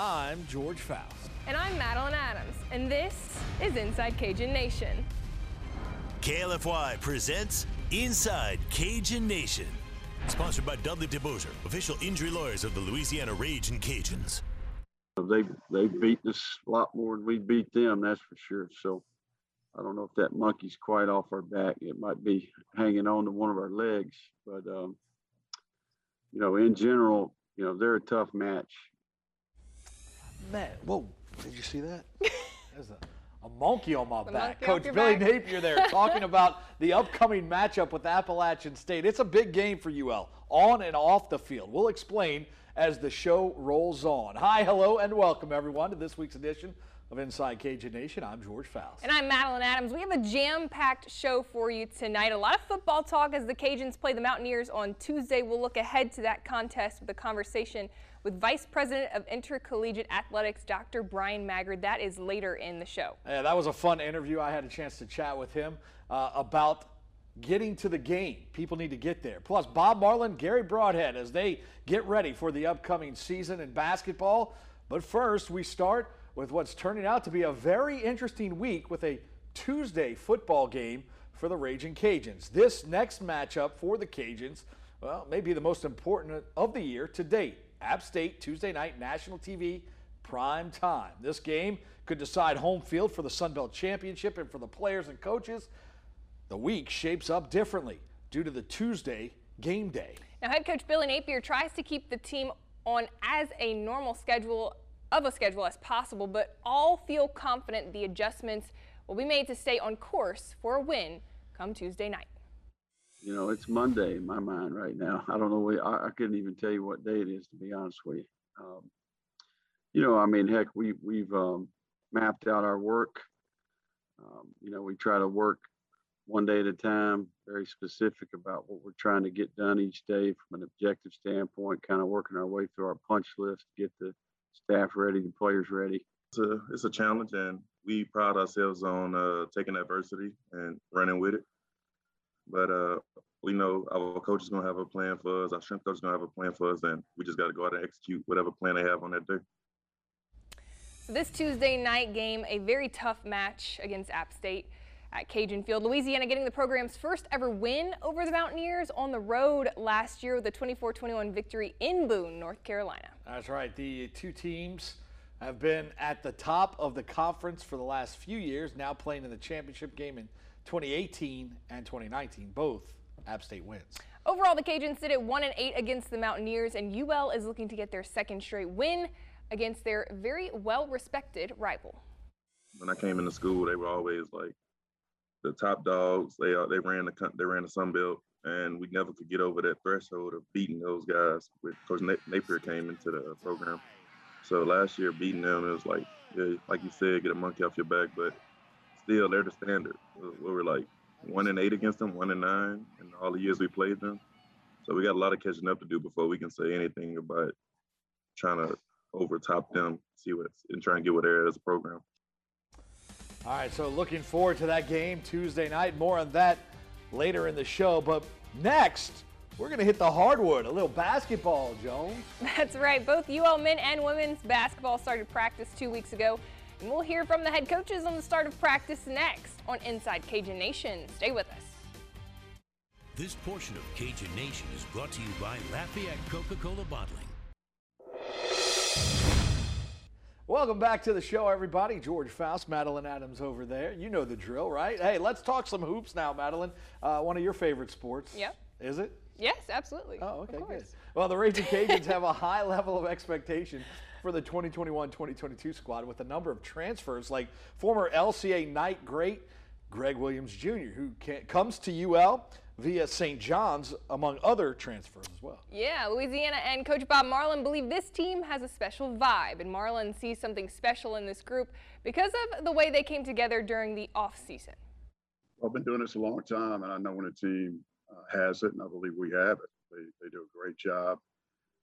I'm George Faust. And I'm Madeline Adams, and this is Inside Cajun Nation. KLFY presents Inside Cajun Nation. Sponsored by Dudley DeBosier, official injury lawyers of the Louisiana Raging Cajuns. They they beat us a lot more than we beat them, that's for sure. So I don't know if that monkey's quite off our back. It might be hanging on to one of our legs, but um, you know, in general, you know, they're a tough match. Man, whoa, did you see that? There's a, a monkey on my The back. Coach Billy back. Napier there talking about the upcoming matchup with Appalachian State. It's a big game for UL, on and off the field. We'll explain as the show rolls on. Hi, hello, and welcome everyone to this week's edition of Inside Cajun Nation. I'm George Faust. And I'm Madeline Adams. We have a jam packed show for you tonight. A lot of football talk as the Cajuns play the Mountaineers on Tuesday. We'll look ahead to that contest with a conversation with Vice President of Intercollegiate Athletics, Dr. Bryan Maggard. That is later in the show. Yeah, that was a fun interview. I had a chance to chat with him uh, about getting to the game. People need to get there. Plus, Bob Marlin, Garry Brodhead as they get ready for the upcoming season in basketball. But first, we start with what's turning out to be a very interesting week with a Tuesday football game for the Raging Cajuns. This next matchup for the Cajuns, well, may be the most important of the year to date. App State, Tuesday night, national TV, prime time. This game could decide home field for the Sun Belt Championship and for the players and coaches. The week shapes up differently due to the Tuesday game day. Now, head coach Billy Napier tries to keep the team on as a normal schedule of a schedule as possible, but all feel confident the adjustments will be made to stay on course for a win come Tuesday night. You know, it's Monday in my mind right now. I don't know. what- I, I couldn't even tell you what day it is, to be honest with you. Um, you know, I mean, heck, we we've um, mapped out our work. Um, you know, we try to work one day at a time, very specific about what we're trying to get done each day from an objective standpoint, kind of working our way through our punch list to get the staff ready, the players ready. It's a, it's a challenge, and we pride ourselves on uh, taking adversity and running with it. But uh, we know our coach is going to have a plan for us. Our strength coach is going to have a plan for us, and we just got to go out and execute whatever plan they have on that day. So this Tuesday night game, a very tough match against App State at Cajun Field. Louisiana getting the program's first ever win over the Mountaineers on the road last year with a 24-21 victory in Boone, North Carolina. That's right. The two teams have been at the top of the conference for the last few years, now playing in the championship game in 2018 and 2019, both App State wins. Overall, the Cajuns sit at 1 and 8 against the Mountaineers, and UL is looking to get their second straight win against their very well-respected rival. When I came into school, they were always like the top dogs. They uh, they ran the they ran the Sun Belt, and we never could get over that threshold of beating those guys. With Coach Na- Napier came into the program, so last year beating them, it was like yeah, like you said, get a monkey off your back, but still they're the standard. We were like one and eight against them, one and nine in all the years we played them. So we got a lot of catching up to do before we can say anything about trying to overtop them, see what and try and get what they're at as a program. All right, so looking forward to that game Tuesday night. More on that later in the show. But next, we're going to hit the hardwood. A little basketball, Jones. That's right. Both UL men and women's basketball started practice two weeks ago. And we'll hear from the head coaches on the start of practice next on Inside Cajun Nation. Stay with us. This portion of Cajun Nation is brought to you by Lafayette Coca-Cola Bottling. Welcome back to the show, everybody. George Faust, Madeline Adams over there. You know the drill, right? Hey, let's talk some hoops now, Madeline. Uh, one of your favorite sports. Yep. Is it? Yes, absolutely. Oh, okay, good. Well, the Raging Cajuns have a high level of expectation for the 2021-2022 squad with a number of transfers like former LCA Knight great Greg Williams Jr., who can, comes to UL via St. John's, among other transfers as well. Yeah, Louisiana and Coach Bob Marlin believe this team has a special vibe, and Marlin sees something special in this group because of the way they came together during the offseason. I've been doing this a long time, and I know when a team uh, has it, and I believe we have it. They, they do a great job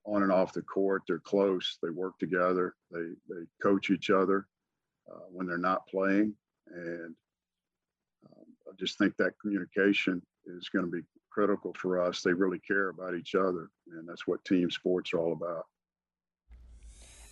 on and off the court. They're close. They work together. They they coach each other uh, when they're not playing, and um, I just think that communication is going to be critical for us. They really care about each other, and that's what team sports are all about.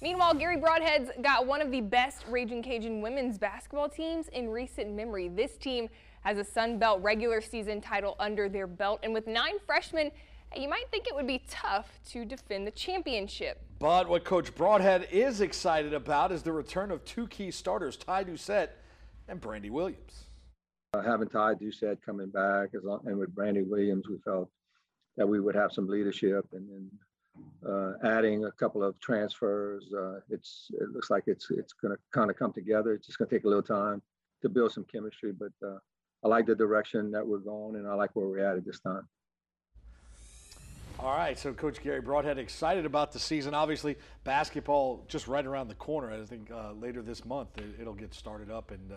Meanwhile, Garry Brodhead's got one of the best Raging Cajun women's basketball teams in recent memory. This team has a Sun Belt regular season title under their belt, and with nine freshmen, you might think it would be tough to defend the championship. But what Coach Brodhead is excited about is the return of two key starters, Ty Doucette and Brandy Williams. Uh, having Ty Doucette coming back as long, and with Brandy Williams, we felt that we would have some leadership and then uh, adding a couple of transfers. Uh, it's it looks like it's it's going to kind of come together. It's just going to take a little time to build some chemistry, but uh, I like the direction that we're going, and I like where we're at at this time. All right, so Coach Garry Brodhead excited about the season. Obviously, basketball just right around the corner. I think uh, later this month it, will get started up, and uh,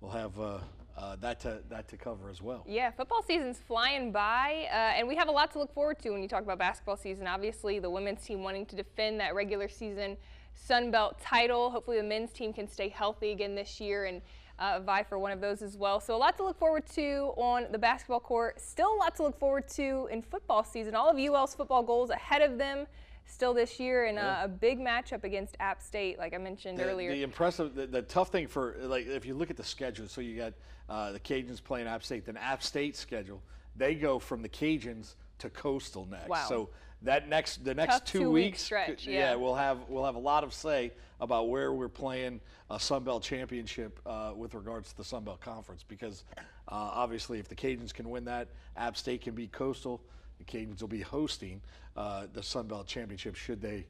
we'll have uh, uh, that to that to cover as well. Yeah, football season's flying by, uh, and we have a lot to look forward to when you talk about basketball season. Obviously, the women's team wanting to defend that regular season Sun Belt title. Hopefully, the men's team can stay healthy again this year and uh, vie for one of those as well. So a lot to look forward to on the basketball court. Still a lot to look forward to in football season. All of UL's football goals ahead of them still this year and yeah. a, a, big matchup against App State, like I mentioned the, earlier. The impressive, the, the, tough thing for like if you look at the schedule, so you got uh, the Cajuns playing App State, then App State schedule, they go from the Cajuns to Coastal next. Wow. So that next the next Tough two, two weeks, stretch, yeah. yeah. we'll have we'll have a lot of say about where we're playing a Sun Belt championship uh, with regards to the Sun Belt Conference because uh, obviously if the Cajuns can win that, App State can beat Coastal. The Cajuns will be hosting uh, the Sun Belt championship should they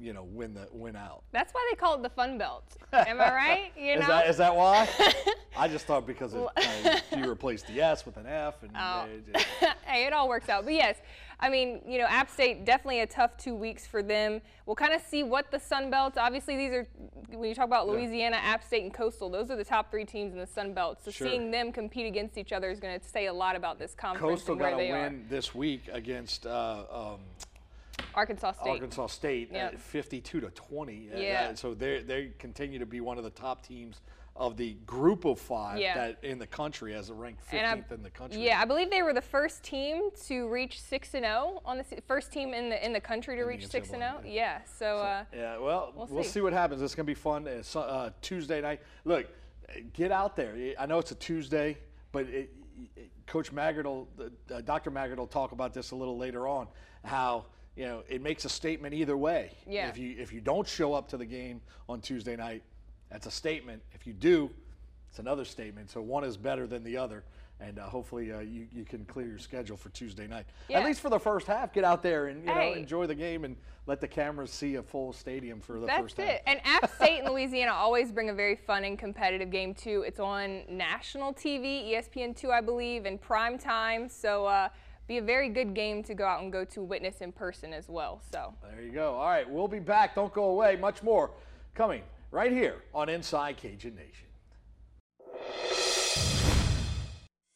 you know, win the win out. That's why they call it the Fun Belt. Am I right? You know? is, that, is that why? I just thought because it, uh, you replaced the S with an F, and oh. it, hey, it all works out. But yes, I mean, you know, App State definitely a tough two weeks for them. We'll kind of see what the Sun Belt. Obviously, these are when you talk about Louisiana, yeah. App State, and Coastal. Those are the top three teams in the Sun Belt. So sure. seeing them compete against each other is going to say a lot about this conference. Coastal got a win are. this week against. Uh, um, Arkansas State. Arkansas State, yep. 52 to 20. Yeah. Uh, so they they continue to be one of the top teams of the group of five yeah. that in the country as a ranked 15th in the country. Yeah, I believe they were the first team to reach six and zero oh on the first team in the in the country to in reach six and zero. Oh. Yeah. So, so uh, yeah, well, we'll, we'll see. see. what happens. It's gonna be fun. It's uh, Tuesday night. Look, get out there. I know it's a Tuesday, but it, it, Coach Maggard will, uh, Dr. Maggard will talk about this a little later on. How you know, it makes a statement either way. Yeah. If you if you don't show up to the game on Tuesday night, that's a statement. If you do, it's another statement. So one is better than the other. And uh, hopefully uh, you, you can clear your schedule for Tuesday night. Yeah. At least for the first half, get out there and you hey. know enjoy the game and let the cameras see a full stadium for the That's first half. That's it. And App State and Louisiana always bring a very fun and competitive game too. It's on national TV, ESPN2, I believe, in prime time. So. Uh, be a very good game to go out and go to witness in person as well. So there you go. All right, we'll be back. Don't go away. Much more coming right here on Inside Cajun Nation.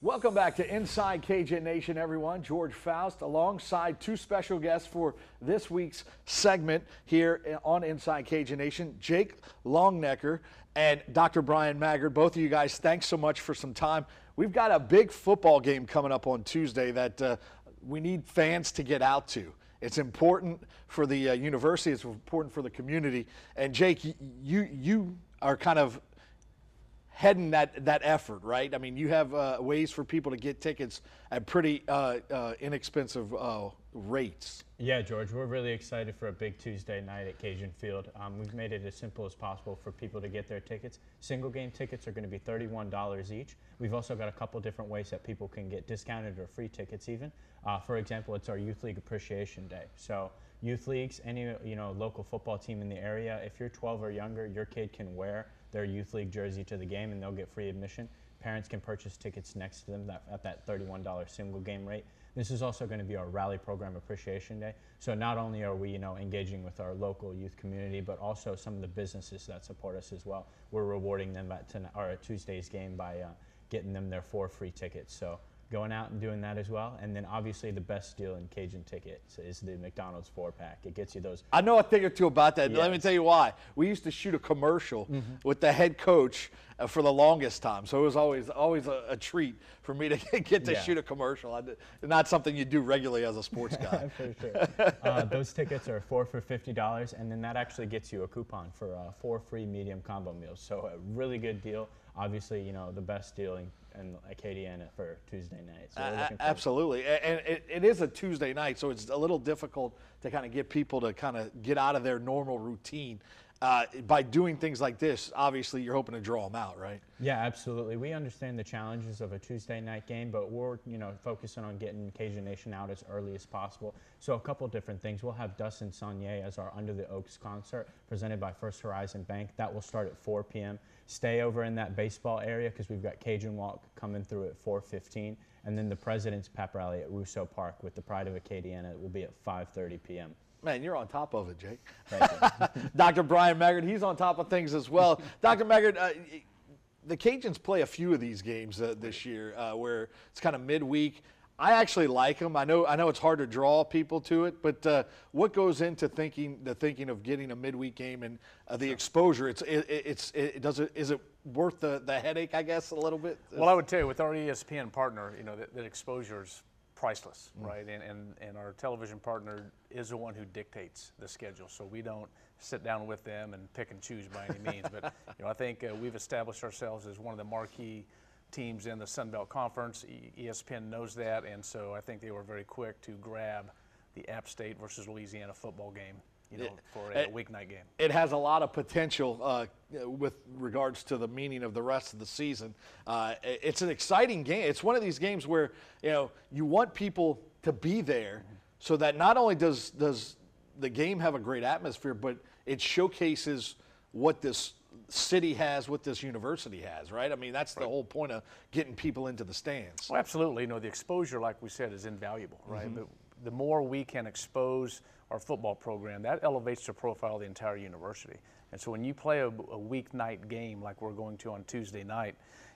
Welcome back to Inside Cajun Nation, everyone. George Faust alongside two special guests for this week's segment here on Inside Cajun Nation, Jake Longnecker and Dr. Bryan Maggard. Both of you guys, thanks so much for some time. We've got a big football game coming up on Tuesday that uh, we need fans to get out to. It's important for the uh, university. It's important for the community. And Jake, you you are kind of heading that that effort, right? I mean, you have uh, ways for people to get tickets at pretty uh, uh, inexpensive uh, rates. Yeah, George, we're really excited for a big Tuesday night at Cajun Field. Um, we've made it as simple as possible for people to get their tickets. Single game tickets are going to be $31 each. We've also got a couple different ways that people can get discounted or free tickets even. Uh, for example, it's our Youth League Appreciation Day. So youth leagues, any you know local football team in the area, if you're 12 or younger, your kid can wear their youth league jersey to the game and they'll get free admission. Parents can purchase tickets next to them at that $31 single game rate. This is also going to be our Rally Program Appreciation Day. So not only are we, you know, engaging with our local youth community, but also some of the businesses that support us as well. We're rewarding them at, tonight, or at Tuesday's game by uh, getting them their four free tickets. So going out and doing that as well. And then obviously the best deal in Cajun tickets is the McDonald's four pack. It gets you those. I know a thing or two about that. Let me tell you why. We used to shoot a commercial with the head coach uh, for the longest time, so it was always always a, a treat for me to get to Yeah. shoot a commercial. Did- not something you do regularly as a sports guy. for sure. uh, those tickets are four for fifty dollars, and then that actually gets you a coupon for uh, four free medium combo meals. So a really good deal. Obviously, you know the best deal in, in Acadiana for Tuesday night. So we're A- looking forward- Absolutely, and it, it is a Tuesday night, so it's a little difficult to kind of get people to kind of get out of their normal routine. Uh, by doing things like this, obviously you're hoping to draw them out, right? Yeah, absolutely. We understand the challenges of a Tuesday night game, but we're you know focusing on getting Cajun Nation out as early as possible. So a couple different things. We'll have Dustin Sonnier as our Under the Oaks concert presented by First Horizon Bank. That will start at 4 p.m. Stay over in that baseball area because we've got Cajun Walk coming through at 4:15, and then the President's Pep Rally at Russo Park with the Pride of Acadiana will be at 5:30 p.m. Man, you're on top of it, Jake. Dr. Bryan Maggard, he's on top of things as well. Dr. Maggard, uh, the Cajuns play a few of these games uh, this year uh, where it's kind of midweek. I actually like them. I know I know it's hard to draw people to it, but uh, what goes into thinking the thinking of getting a midweek game and uh, the exposure? It's it, it- it's it, does it is it worth the, the headache? I guess a little bit. Well, I would tell you, with our ESPN partner, you know, that, that exposure is priceless, Mm. right? And, and, and our television partner is the one who dictates the schedule. So we don't sit down with them and pick and choose by any means. But, you know, I think uh, we've established ourselves as one of the marquee teams in the Sun Belt Conference. ESPN knows that. And so I think they were very quick to grab the App State versus Louisiana football game, you know, for a, Eh, weeknight game. it has a lot of potential uh, with regards to the meaning of the rest of the season. Uh, it's an exciting game. It's one of these games where you know you want people to be there, so that not only does does the game have a great atmosphere, but it showcases what this city has, what this university has. Right? I mean, that's the whole point of getting people into the stands. Well, absolutely. You know, the exposure, like we said, is invaluable, right? But the more we can expose our football program, that elevates the profile of the entire university. And so when you play a, a weeknight game like we're going to on Tuesday night,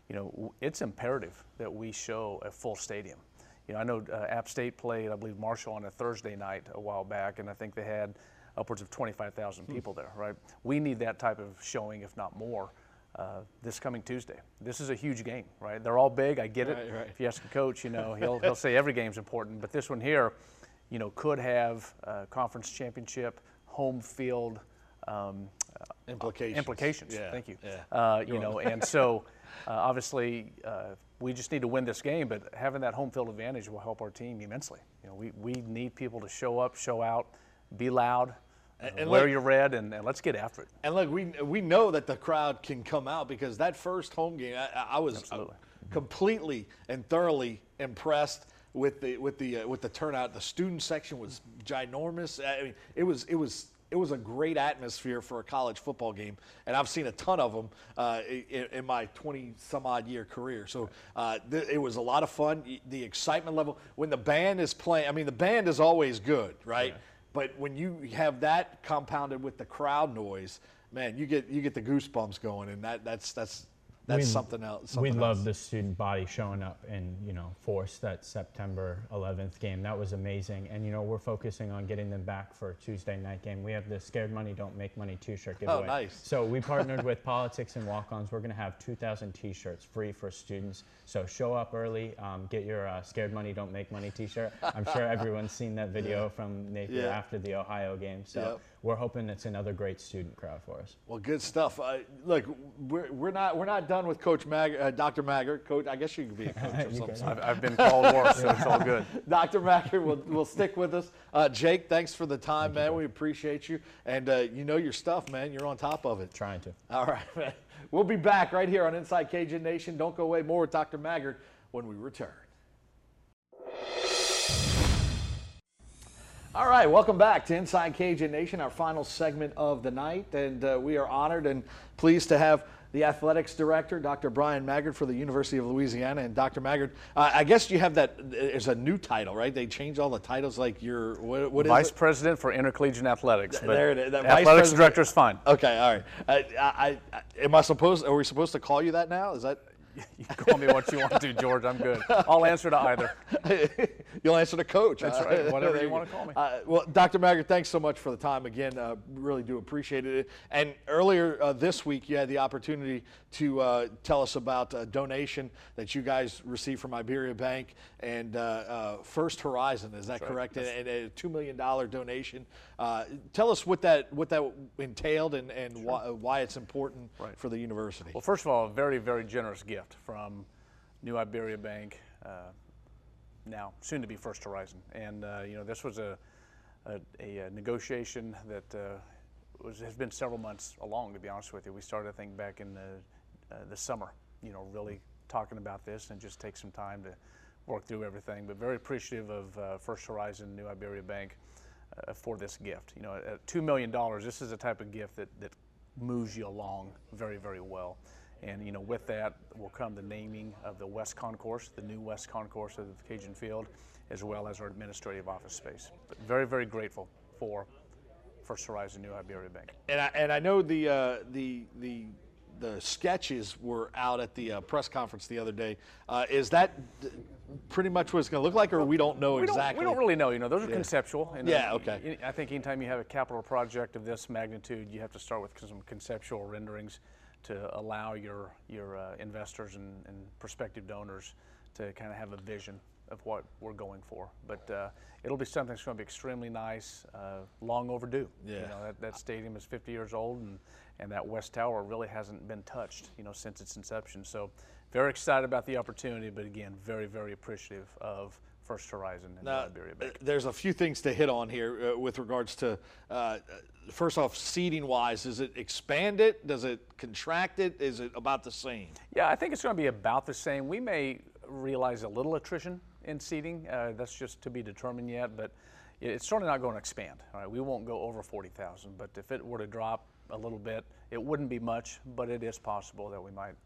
you know, it's imperative that we show a full stadium. You know, I know uh, App State played, I believe, Marshall on a Thursday night a while back, and I think they had upwards of 25,000 people there, right? We need that type of showing, if not more, uh, this coming Tuesday. This is a huge game, right? They're all big. I get it. Right, right. If you ask a coach, you know, he'll, he'll say every game's important, but this one here, you know, could have uh, conference championship, home field um, Implications. implications. Yeah, Thank you. yeah. Uh, you know, and so uh, obviously uh, we just need to win this game, but having that home field advantage will help our team immensely. You know, we, we need people to show up, show out, be loud, and wear look- your red, and, and let's get after it. And look, we we know that the crowd can come out because that first home game, I, I was uh, Absolutely. completely and thoroughly impressed with the with the uh, with the turnout. The student section was ginormous. I mean, it was it was. It was a great atmosphere for a college football game, and I've seen a ton of them uh, in, in my 20 some odd year career. So uh, th- it was a lot of fun. The excitement level when the band is playing. I mean, the band is always good, right? But when you have that compounded with the crowd noise, man, you get you get the goosebumps going, and that that's that's that's We- something else. we something love else. the student body showing up in you know force that September 11th game. That was amazing, and you know we're focusing on getting them back for a Tuesday night game. We have the Scared Money Don't Make Money T-shirt giveaway. Oh, nice. So we partnered with Politics and Walk-Ons. We're going to have 2,000 T-shirts free for students. So show up early, um, get your uh, Scared Money Don't Make Money T-shirt. I'm sure everyone's seen that video from Napier Yeah. after the Ohio game. So Yep. We're hoping it's another great student crowd for us. Well, good stuff. Uh, look, we're, we're not we're not done with Coach Mag, uh, Dr. Maggard. Coach, I guess you could be a coach of You some can. sort. I've, I've been called worse, so it's all good. Dr. Maggard will, will stick with us. Uh, Jake, thanks for the time, man. we appreciate you, and uh, you know your stuff, man. You're on top of it. Trying to. All right, man. We'll be back right here on Inside Cajun Nation. Don't go away. More with Dr. Maggard when we return. All right, welcome back to Inside Cajun Nation, our final segment of the night. And uh, we are honored and pleased to have the athletics director, Dr. Bryan Maggard for the University of Louisiana. And Dr. Maggard, uh, I guess you have that as a new title, right? They changed all the titles like your, what, what is Vice? President for Intercollegiate Athletics. But There it is. That Athletics Director is fine. Okay, all right. Uh, I, I, am I supposed, are we supposed to call you that now? Is that? You can call me what you want to, George. I'm good. I'll answer to either. You'll answer to coach. That's right. Whatever there you want to call me. Uh, well, Dr. Maggard, thanks so much for the time again. Uh, really do appreciate it. And earlier uh, this week, you had the opportunity to uh, tell us about a donation that you guys received from Iberia Bank and uh, uh, First Horizon. Is that correct? And, and a two million dollar donation. Uh, tell us what that what that entailed and, and why, why it's important Right. for the university. Well, first of all, a very, very generous gift from New Iberia Bank, uh, now soon to be First Horizon. And, uh, you know, this was a, a, a, uh negotiation that uh, was, has been several months along, to be honest with you. We started, I think, back in the, uh, the summer, you know, really talking about this and just take some time to work through everything. But very appreciative of uh, First Horizon, New Iberia Bank for this gift. You know, at $2 million, this is the type of gift that, that moves you along very, very well. And, you know, with that will come the naming of the West Concourse, the new West Concourse of the Cajun Field, as well as our administrative office space. But very, very grateful for First Horizon New Iberia Bank. And I, and I know the uh, the the the sketches were out at the uh, press conference the other day. Uh, is that pretty much what it's going to look like, or we don't know We don't, exactly? we don't really know. You know, those are conceptual. and, Yeah, okay. I think anytime you have a capital project of this magnitude, you have to start with some conceptual renderings to allow your your uh, investors and, and prospective donors to kind of have a vision of what we're going for. But uh, it'll be something that's going to be extremely nice, uh, long overdue. You Yeah. know, that, that stadium is 50 years old, and, and that West Tower really hasn't been touched, you know, since its inception. So very excited about the opportunity, but again, very, very appreciative of First Horizon and Now, Iberia Bank. uh, there's a few things to hit on here uh, with regards to, uh, first off, seating wise. Does it expand it? Does it contract it? Is it about the same? Yeah, I think it's going to be about the same. We may realize a little attrition in seating. Uh, that's just to be determined yet, but it's certainly not going to expand. All right, we won't go over 40,000, but if it were to drop a little bit, it wouldn't be much, but it is possible that we might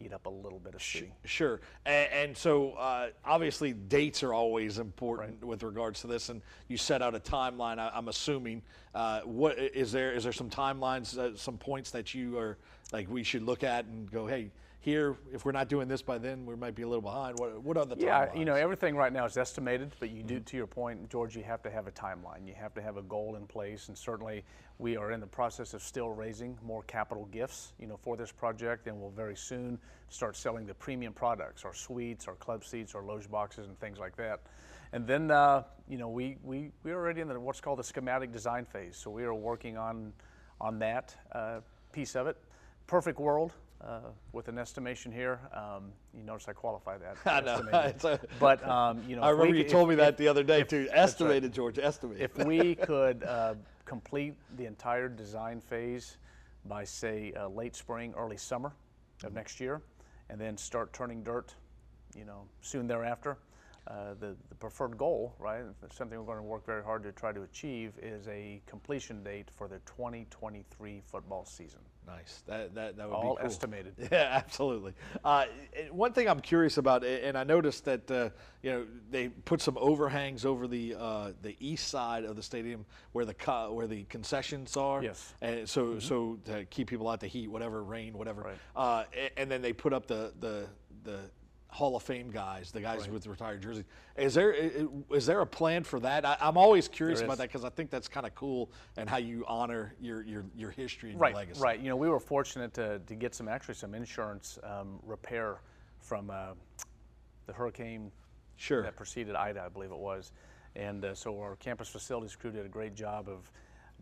eat up a little bit of. Sure. And, and so uh, obviously dates are always important with regards to this, and you set out a timeline. I, I'm assuming. Uh, what is there? Is there some timelines, uh, some points that you are like we should look at and go, hey, here, if we're not doing this by then, we might be a little behind. What What are the Yeah, you know, everything right now is estimated, but you do, to your point, George, you have to have a timeline. You have to have a goal in place, and certainly we are in the process of still raising more capital gifts, you know, for this project, and we'll very soon start selling the premium products, our suites, our club seats, our loge boxes, and things like that. And then, uh, you know, we, we, we are already in the, what's called the schematic design phase, so we are working on, on that uh, piece of it. Perfect world, uh, with an estimation here. Um, you notice I qualify that. I know. A- but um, you know, I if we remember you could- told if- me that if- the other day if- too. that's right. Estimated, George. Estimated. If we could uh, complete the entire design phase by say uh, late spring, early summer of next year, and then start turning dirt, you know, soon thereafter. Uh, the, the preferred goal, right, something we're going to work very hard to try to achieve, is a completion date for the 2023 football season. Nice. That that that would All be cool. estimated. Yeah, absolutely. Uh, one thing I'm curious about, and I noticed that uh, you know they put some overhangs over the uh, the east side of the stadium where the co- where the concessions are. Yes. And so so to keep people out the heat, whatever rain, whatever. Right. Uh, and then they put up the the Hall of Fame guys, the guys with retired jerseys. Is there is there a plan for that? I, I'm always curious about that because I think that's kind of cool and how you honor your your your history and right, your legacy. Right. You know, we were fortunate to, to get some actually some insurance um, repair from uh, the hurricane Sure. that preceded Ida, I believe it was, and uh, so our campus facilities crew did a great job of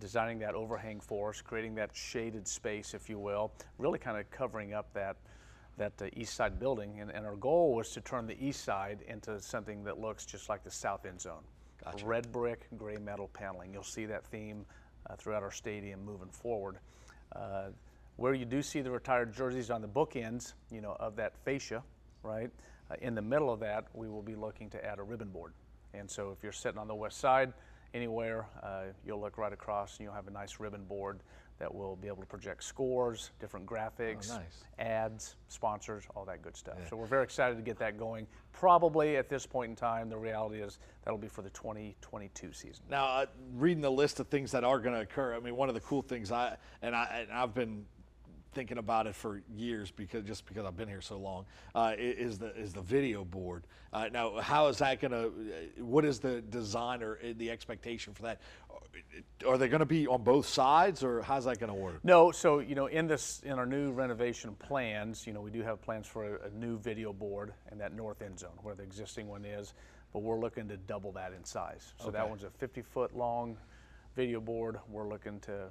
designing that overhang for us, creating that shaded space, if you will, really kind of covering up that that uh, east side building, and, and our goal was to turn the east side into something that looks just like the south end zone. Red brick, gray metal paneling. You'll see that theme uh, throughout our stadium moving forward. Uh, where you do see the retired jerseys on the bookends, you know, of that fascia, right? Uh, in the middle of that, we will be looking to add a ribbon board. And so if you're sitting on the west side, anywhere, uh, you'll look right across and you'll have a nice ribbon board that will be able to project scores, different graphics, nice. ads, sponsors, all that good stuff. So we're very excited to get that going. Probably at this point in time, the reality is that'll be for the 2022 season. Now, uh, reading the list of things that are going to occur, I mean, one of the cool things I and I and I've been thinking about it for years because just because I've been here so long. Uh, is the is the video board uh, now? How is that going to? What is the design or uh, the expectation for that? Are they going to be on both sides, or how's that going to work? No, so you know, in this in our new renovation plans, you know, we do have plans for a, a new video board in that north end zone where the existing one is, but we're looking to double that in size. So that one's a 50 foot long video board. We're looking to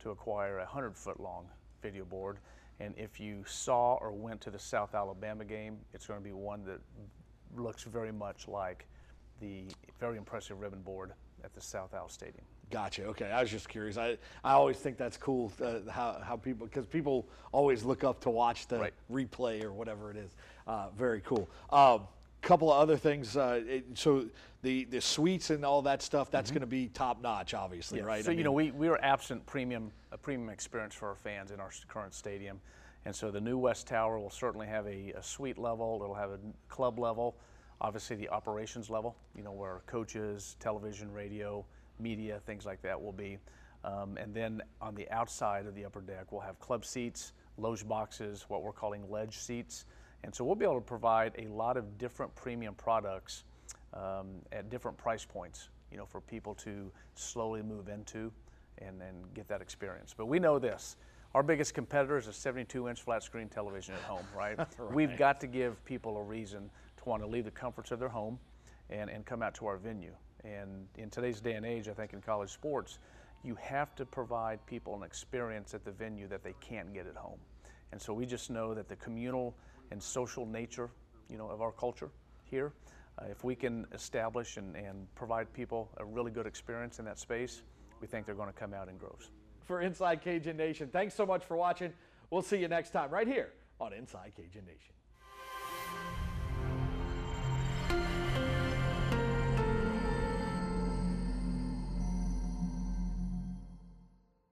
to acquire a 100 foot long video board. And if you saw or went to the South Alabama game, it's going to be one that looks very much like the very impressive ribbon board at the South Al Stadium. Gotcha. Okay, I was just curious. I, I always think that's cool uh, how, how people because people always look up to watch the Right. replay or whatever it is. Uh, very cool. Um, couple of other things. Uh, it, so the the suites and all that stuff that's going to be top notch, obviously, right? So I you know, we, we are absent premium a premium experience for our fans in our current stadium, and so the new West Tower will certainly have a, a suite level. It'll have a club level, obviously the operations level. You know, where coaches, television, radio, media, things like that will be, um, and then on the outside of the upper deck, we'll have club seats, loge boxes, what we're calling ledge seats, and so we'll be able to provide a lot of different premium products um, at different price points, you know, for people to slowly move into and then get that experience. But we know this. Our biggest competitor is a 72 inch flat screen television at home, right? We've got to give people a reason to want to leave the comforts of their home and, and come out to our venue. And in today's day and age, I think in college sports, you have to provide people an experience at the venue that they can't get at home. And so we just know that the communal and social nature, you know, of our culture here, uh, if we can establish and, and provide people a really good experience in that space, we think they're going to come out in groves. for Inside Cajun Nation, thanks so much for watching. We'll see you next time right here on Inside Cajun Nation.